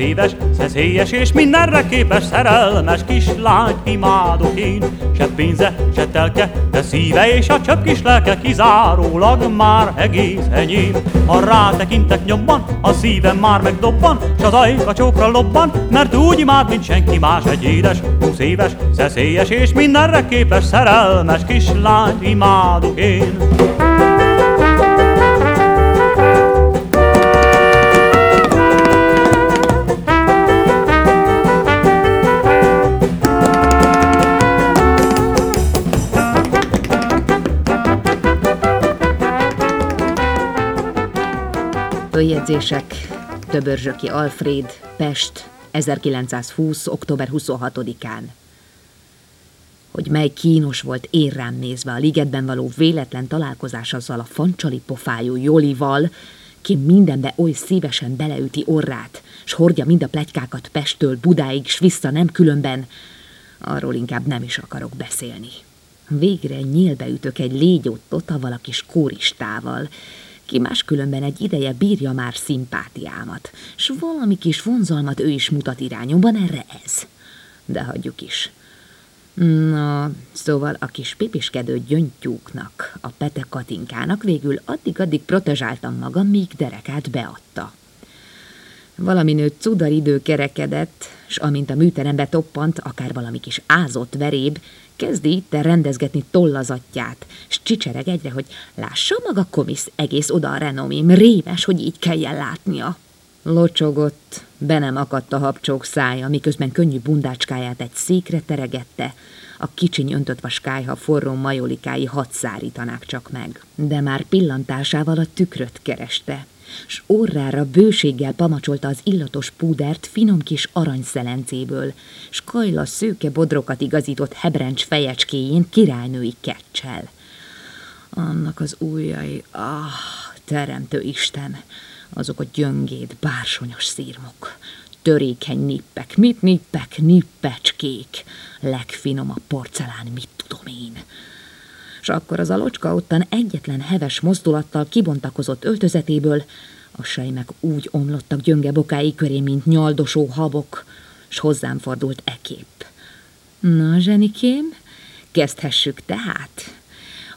éves, szeszélyes és mindenre képes szerelmes kislány imádok én. Se pénze, se telke, de szíve és a csöpp kis lelke kizárólag már egész enyém. Ha rátekintek nyomban, a szívem már megdobban, s az ajka csókra lobban, mert úgy imád, mint senki más egy édes, húsz éves, szeszélyes és mindenre képes szerelmes kislány imádok én. Följegyzések Töbörzsöki Alfred, Pest, 1920. október 26-án. Hogy mely kínos volt én rám nézve a ligetben való véletlen találkozás azzal a fancsali pofájú Jolival, ki mindenbe oly szívesen beleüti orrát, s hordja mind a plegykákat Pesttől Budáig, s vissza nem különben, arról inkább nem is akarok beszélni. Végre nyílbe ütök egy légyót totaval a kis kóristával, ki máskülönben egy ideje bírja már szimpátiámat, s valami kis vonzalmat ő is mutat irányomban, erre ez. De hagyjuk is. Na, szóval a kis pipiskedő gyöngytyúknak, a Pete Katinkának végül addig-addig protezsáltam magam, míg derekát beadta. Valami nő cudar idő kerekedett, s amint a műterembe toppant, akár valami kis ázott veréb, kezdi itt rendezgetni tollazatját, s csicsereg egyre, hogy lássa maga komisz egész oda a renomim, rémes, hogy így kelljen látnia. Locsogott, be nem akadt a habcsók szája, miközben könnyű bundácskáját egy székre teregette, a kicsiny öntött vaskályha forró majolikái hat szárítanák csak meg. De már pillantásával a tükröt kereste, s orrára bőséggel pamacsolta az illatos púdert finom kis aranyszelencéből, s kajla szőke bodrokat igazított hebrencs fejecskéjén királynői kecsel. Annak az ujjai, ah, teremtő Isten, azok a gyöngéd, bársonyos szírmok, törékeny nippek, mit nippek, nippecskék, legfinomabb porcelán, mit tudom én s akkor az alocska ottan egyetlen heves mozdulattal kibontakozott öltözetéből, a sejmek úgy omlottak gyönge bokái köré, mint nyaldosó habok, s hozzám fordult ekép. Na, zsenikém, kezdhessük tehát.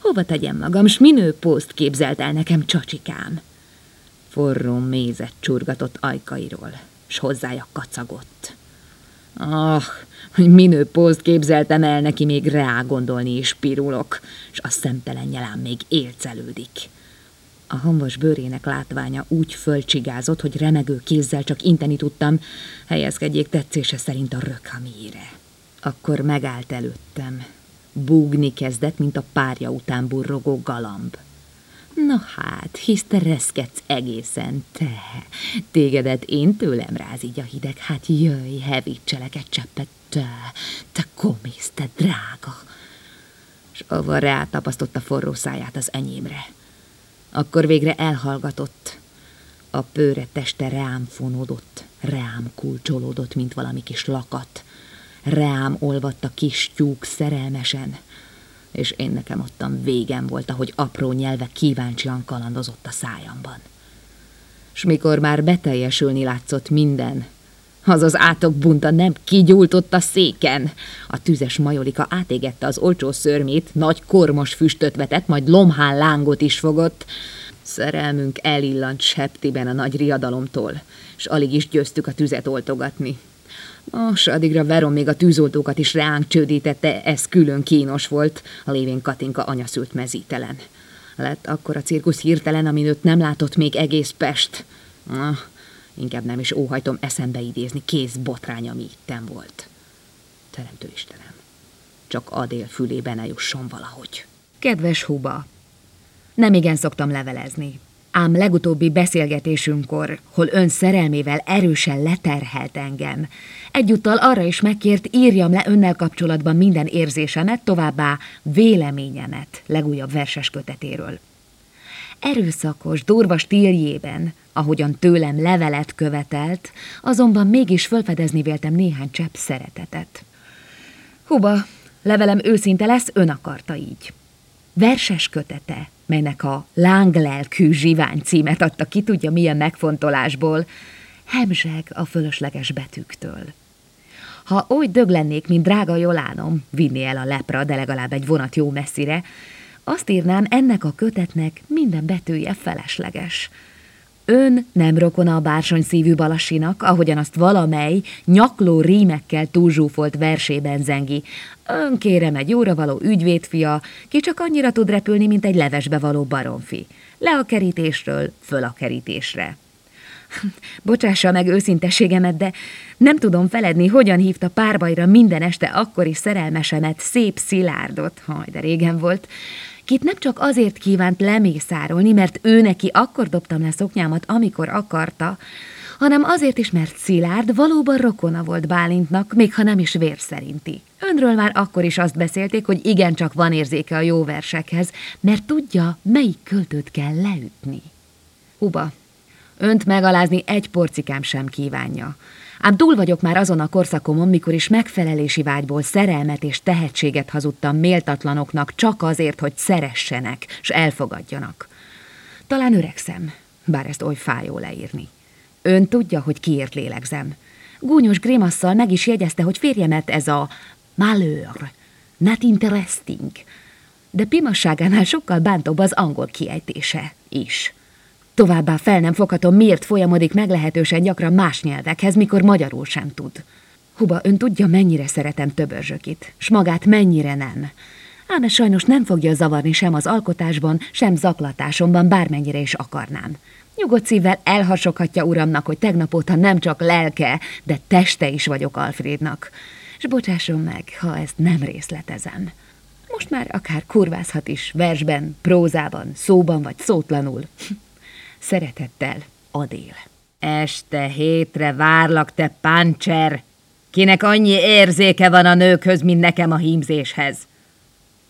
Hova tegyem magam, s minő pószt képzelt el nekem csacsikám? Forró mézet csurgatott ajkairól, s hozzája kacagott. Ah, hogy minő pózt képzeltem el neki, még rá gondolni is pirulok, és a szemtelen nyelám még élcelődik. A hambas bőrének látványa úgy fölcsigázott, hogy remegő kézzel csak inteni tudtam, helyezkedjék tetszése szerint a rökhamíre. Akkor megállt előttem. Búgni kezdett, mint a párja után burrogó galamb. Na hát, hisz te reszkedsz egészen, te. Tégedet én tőlem ráz a hideg, hát jöjj, hevítselek egy cseppet, te, te komisz, te drága. És avval rátapasztotta forró száját az enyémre. Akkor végre elhallgatott. A pőre teste rám fonódott, rám kulcsolódott, mint valami kis lakat. Rám olvadt a kis tyúk szerelmesen, és én nekem ottan végem volt, ahogy apró nyelve kíváncsian kalandozott a szájamban. S mikor már beteljesülni látszott minden, az az átok bunta nem kigyúltott a széken. A tüzes majolika átégette az olcsó szörmét, nagy kormos füstöt vetett, majd lomhán lángot is fogott. Szerelmünk elillant septiben a nagy riadalomtól, és alig is győztük a tüzet oltogatni. Nos, addigra Veron még a tűzoltókat is ránk csődítette, ez külön kínos volt, a lévén Katinka anyaszült mezítelen. Lett akkor a cirkusz hirtelen, amin őt nem látott még egész Pest. Ah, inkább nem is óhajtom eszembe idézni kész botrány, ami itten volt. Teremtő Istenem, csak Adél fülébe ne jusson valahogy. Kedves Huba, nem igen szoktam levelezni, ám legutóbbi beszélgetésünkkor, hol ön szerelmével erősen leterhelt engem, egyúttal arra is megkért, írjam le önnel kapcsolatban minden érzésemet, továbbá véleményemet legújabb verses kötetéről. Erőszakos, durva stíljében, ahogyan tőlem levelet követelt, azonban mégis fölfedezni véltem néhány csepp szeretetet. Huba, levelem őszinte lesz, ön akarta így. Verses kötete, melynek a lánglelkű zsivány címet adta ki tudja milyen megfontolásból, hemzseg a fölösleges betűktől. Ha oly dög lennék, mint drága Jolánom, vinni el a lepra, de legalább egy vonat jó messzire, azt írnám, ennek a kötetnek minden betűje felesleges. Ön nem rokona a bársony szívű Balasinak, ahogyan azt valamely nyakló rímekkel túlzsúfolt versében zengi. Ön kérem egy jóra való ügyvédfia, ki csak annyira tud repülni, mint egy levesbe való baromfi. Le a kerítésről, föl a kerítésre. Bocsássa meg őszintességemet, de nem tudom feledni, hogyan hívta párbajra minden este akkori szerelmesemet, szép Szilárdot, haj, de régen volt, kit nem csak azért kívánt lemészárolni, mert ő neki akkor dobtam le szoknyámat, amikor akarta, hanem azért is, mert Szilárd valóban rokona volt Bálintnak, még ha nem is vér szerinti. Önről már akkor is azt beszélték, hogy igencsak van érzéke a jó versekhez, mert tudja, melyik költőt kell leütni. Huba, önt megalázni egy porcikám sem kívánja. Ám túl vagyok már azon a korszakomon, mikor is megfelelési vágyból szerelmet és tehetséget hazudtam méltatlanoknak csak azért, hogy szeressenek, s elfogadjanak. Talán öregszem, bár ezt oly fájó leírni. Ön tudja, hogy kiért lélegzem. Gúnyos grimasszal meg is jegyezte, hogy férjemet ez a malheur, not interesting, de pimasságánál sokkal bántóbb az angol kiejtése is. Továbbá fel nem foghatom, miért folyamodik meglehetősen gyakran más nyelvekhez, mikor magyarul sem tud. Huba, ön tudja, mennyire szeretem töbörzsökit, s magát mennyire nem. Ám ez sajnos nem fogja zavarni sem az alkotásban, sem zaklatásomban, bármennyire is akarnám. Nyugodt szívvel elhasoghatja uramnak, hogy tegnap óta nem csak lelke, de teste is vagyok Alfrednak. És bocsásson meg, ha ezt nem részletezem. Most már akár kurvázhat is, versben, prózában, szóban vagy szótlanul. Szeretettel, Adél. Este hétre várlak, te páncser! Kinek annyi érzéke van a nőkhöz, mint nekem a hímzéshez.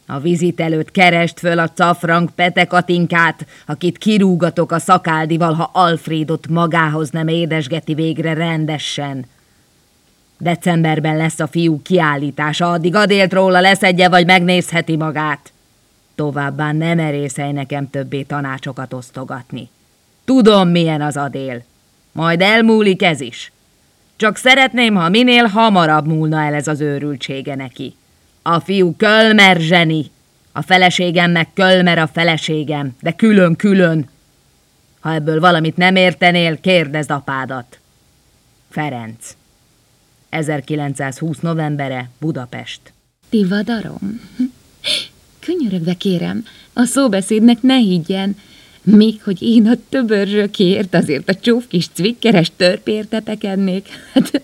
A vizit előtt kerest föl a cafrank petekatinkát, akit kirúgatok a szakáldival, ha Alfredot magához nem édesgeti végre rendesen. Decemberben lesz a fiú kiállítása, addig adélt róla leszedje, vagy megnézheti magát. Továbbá nem erészelj nekem többé tanácsokat osztogatni. Tudom, milyen az adél. Majd elmúlik ez is. Csak szeretném, ha minél hamarabb múlna el ez az őrültsége neki. A fiú Kölmer zseni, a feleségem meg Kölmer a feleségem, de külön-külön. Ha ebből valamit nem értenél, kérdezd apádat. Ferenc. 1920 novembere, Budapest. Tivadarom? Könyörögve kérem, a szóbeszédnek ne higgyen, még hogy én a töbörzsökért, azért a csúf kis cvikkeres törpért tepekednék. Hát,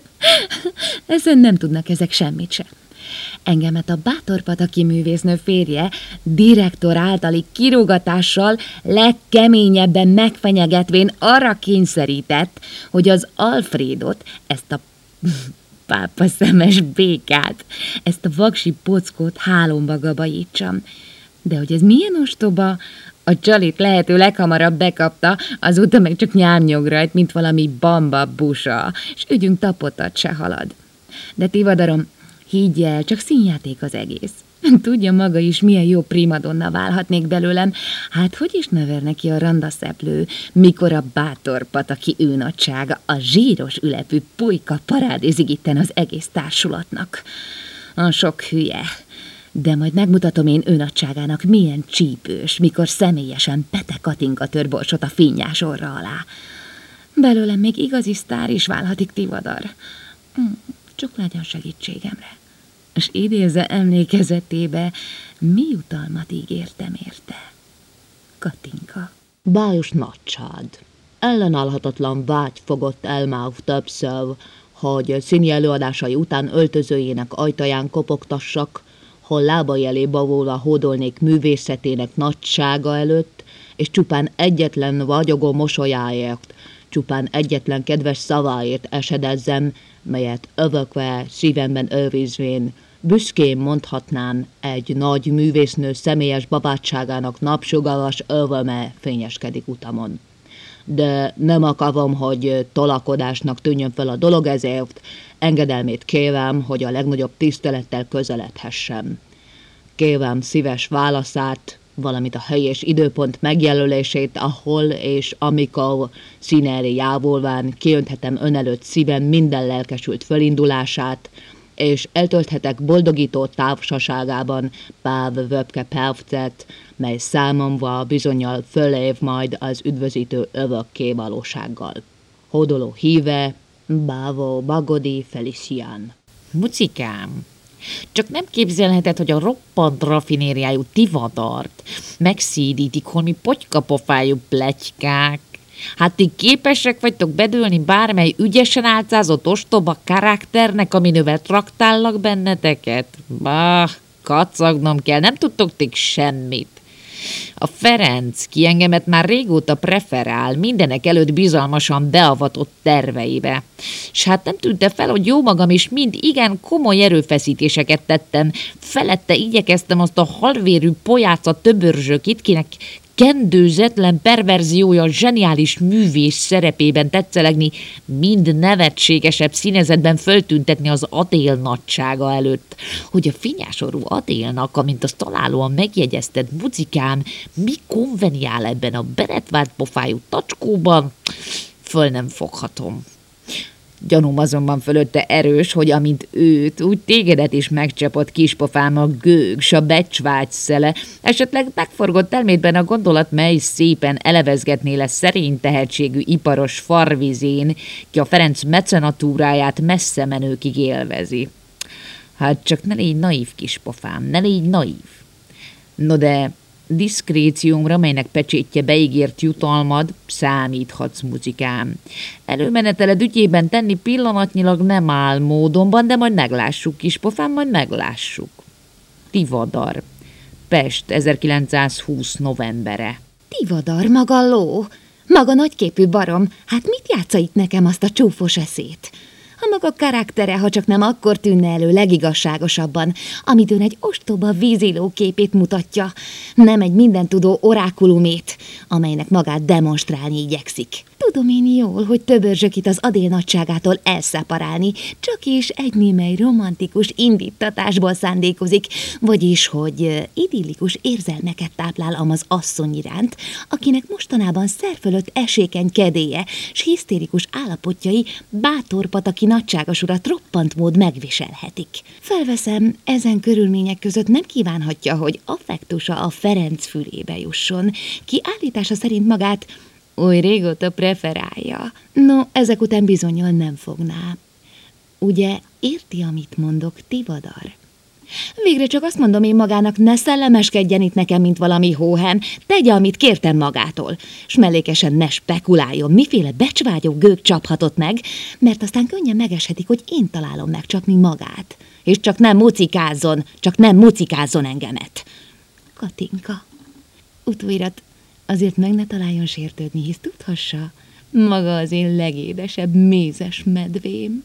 ezen nem tudnak ezek semmit sem. Engemet a Bátorpataki művésznő férje direktor általi kirúgatással legkeményebben megfenyegetvén arra kényszerített, hogy az Alfredot, ezt a pápa szemes békát, ezt a vaksi pockót hálomba gabajítsam. De hogy ez milyen ostoba, a csalit lehető leghamarabb bekapta, azóta meg csak nyárnyog rajt, mint valami bamba busa, és ügyünk tapotat se halad. De tivadarom, higgy el, csak színjáték az egész. Tudja maga is, milyen jó primadonna válhatnék belőlem. Hát hogy is never neki a randaszeplő, mikor a bátor pataki őnagysága, a zsíros ülepű pulyka parádézik itten az egész társulatnak. A sok hülye, de majd megmutatom én őnagyságának milyen csípős, mikor személyesen Pete Katinka tör borsot a finnyás orra alá. Belőlem még igazi sztár is válhatik Tivadar. Hm, csak legyen segítségemre. És idézze emlékezetébe, mi jutalmat ígértem érte. Katinka. Bájos nagycsád. Ellenállhatatlan vágy fogott Elmáv többször, hogy színi előadásai után öltözőjének ajtaján kopogtassak, hol lábai elé bavóla hódolnék művészetének nagysága előtt, és csupán egyetlen vagyogó mosolyáért, csupán egyetlen kedves szaváért esedezzem, melyet övökve, szívemben őrizvén, büszkén mondhatnám egy nagy művésznő személyes babátságának napsugaras övöme fényeskedik utamon. De nem akarom, hogy tolakodásnak tűnjön fel a dolog, ezért engedelmét kérem, hogy a legnagyobb tisztelettel közeledhessem. Kérem szíves válaszát, valamint a hely és időpont megjelölését, ahol és amikor színeri jávolván kiönthetem ön előtt szívem minden lelkesült fölindulását, és eltölthetek boldogító távsaságában páv vöpke percet, mely számomra bizonyal fölév majd az üdvözítő övökké valósággal. Hódoló híve, Bávó Bagodi Felician. Mucikám, csak nem képzelheted, hogy a roppant rafinériájú tivadart megszídítik holmi potykapofájú plegykák. Hát ti képesek vagytok bedőlni bármely ügyesen álcázott ostoba karakternek, aminővel traktállak benneteket? Bah, kacagnom kell, nem tudtok ti semmit. A Ferenc, ki engemet már régóta preferál, mindenek előtt bizalmasan beavatott terveibe. S hát nem tűnte fel, hogy jó magam is mind igen komoly erőfeszítéseket tettem. Felette igyekeztem azt a halvérű pojáca töbörzsökit, kinek kendőzetlen perverziója zseniális művés szerepében tetszelegni, mind nevetségesebb színezetben föltüntetni az Adél nagysága előtt, hogy a finnyásorú Adélnak, amint azt találóan megjegyezted muzikám, mi konveniál ebben a beretvált pofájú tacskóban, föl nem foghatom. Gyanúm azonban fölötte erős, hogy amint őt, úgy tégedet is megcsapott kispofám a gőg, s a becsvágy szele, esetleg megforgott elmédben a gondolat, mely szépen elevezgetné le szerény tehetségű iparos farvizén, ki a Ferenc mecenatúráját messze menőkig élvezi. Hát csak ne légy naív, kispofám, ne légy naív. No de diszkréciumra, melynek pecsétje beígért jutalmad, számíthatsz, muzikám. Előmeneteled ügyében tenni pillanatnyilag nem áll módonban, de majd meglássuk, kispofám, majd meglássuk. Tivadar. Pest, 1920 novembere. Tivadar, maga ló, maga nagyképű barom, hát mit játsza itt nekem azt a csúfos eszét? A maga karaktere, ha csak nem akkor tűnne elő legigazságosabban, amit ön egy ostoba víziló képét mutatja, nem egy mindentudó orákulumét, amelynek magát demonstrálni igyekszik. Tudom én jól, hogy töbörzsök itt az Adél nagyságától elszeparálni, csak is egy némely romantikus indítatásból szándékozik, vagyis, hogy idillikus érzelmeket táplál amaz asszony iránt, akinek mostanában szerfölött esékeny kedélye, s hisztérikus állapotjai bátor pataki nagyságos urat roppant mód megviselhetik. Felveszem, ezen körülmények között nem kívánhatja, hogy affektusa a Ferenc fülébe jusson, ki állítása szerint magát oly régóta preferálja. No, ezek után bizonyal nem fogná. Ugye érti, amit mondok, Tivadar? Végre csak azt mondom én magának, ne szellemeskedjen itt nekem, mint valami hóhen, tegye, amit kértem magától, s mellékesen ne spekuláljon, miféle becsvágyó gők csaphatott meg, mert aztán könnyen megeshetik, hogy én találom megcsapni magát. És csak nem mucikázzon, csak nem mucikázzon engemet. Katinka, utóirat azért meg ne találjon sértődni, hisz tudhassa, maga az én legédesebb mézes medvém.